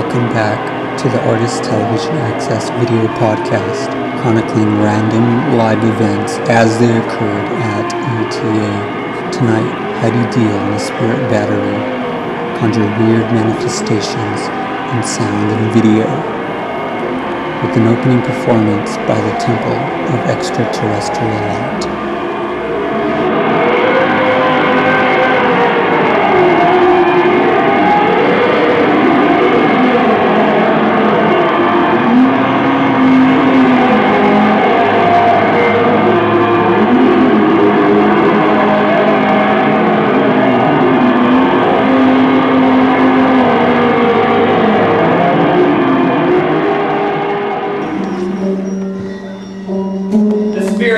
back to the Artist Television Access video podcast, chronicling random live events as they occurred at ATA. Tonight, Heidi Deal and the Spirit Battery conjure weird manifestations in sound and video, with an opening performance by the Temple of Extraterrestrial Light.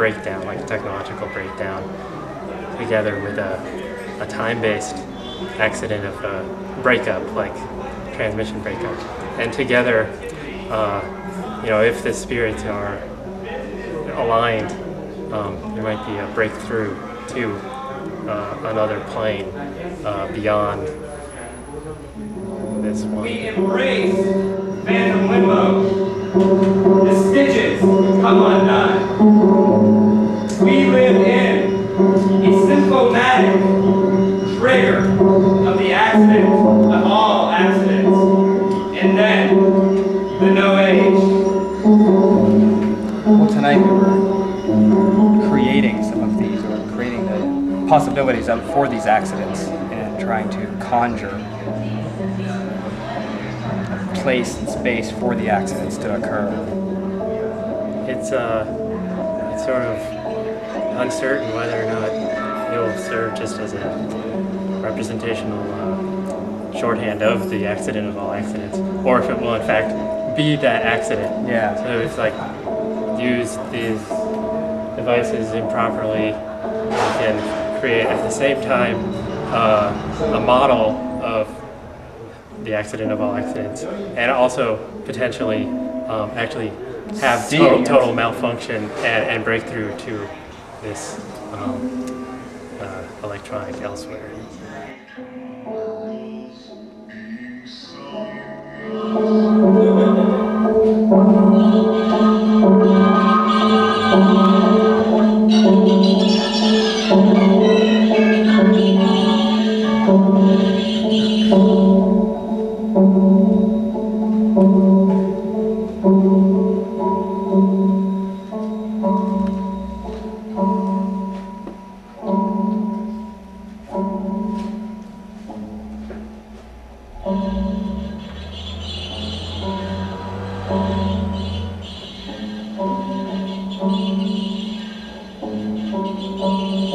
breakup, like a technological breakdown, together with a a time-based accident of a breakup, like transmission breakup. And together, uh, you know, if the spirits are aligned, um, there might be a breakthrough to uh, another plane uh, beyond this one. We embrace phantom limbo. The stitches come undone. We live in a symptomatic trigger of the accident of all accidents, and then the no age. Well, tonight we were creating some of these, or creating the possibilities of, for these accidents, and trying to conjure a place and space for the accidents to occur. It's uh, it's sort of uncertain whether or not it will serve just as a representational uh, shorthand of the accident of all accidents, or if it will in fact be that accident. Yeah. So if like use these devices improperly, and create at the same time uh, a model of the accident of all accidents, and also potentially um, actually have total, total malfunction and, and, breakthrough to this um, uh, electronic elsewhere.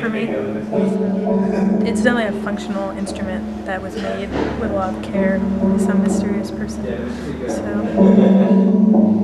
for me. It's definitely a functional instrument that was made with a lot of care by some mysterious person. So.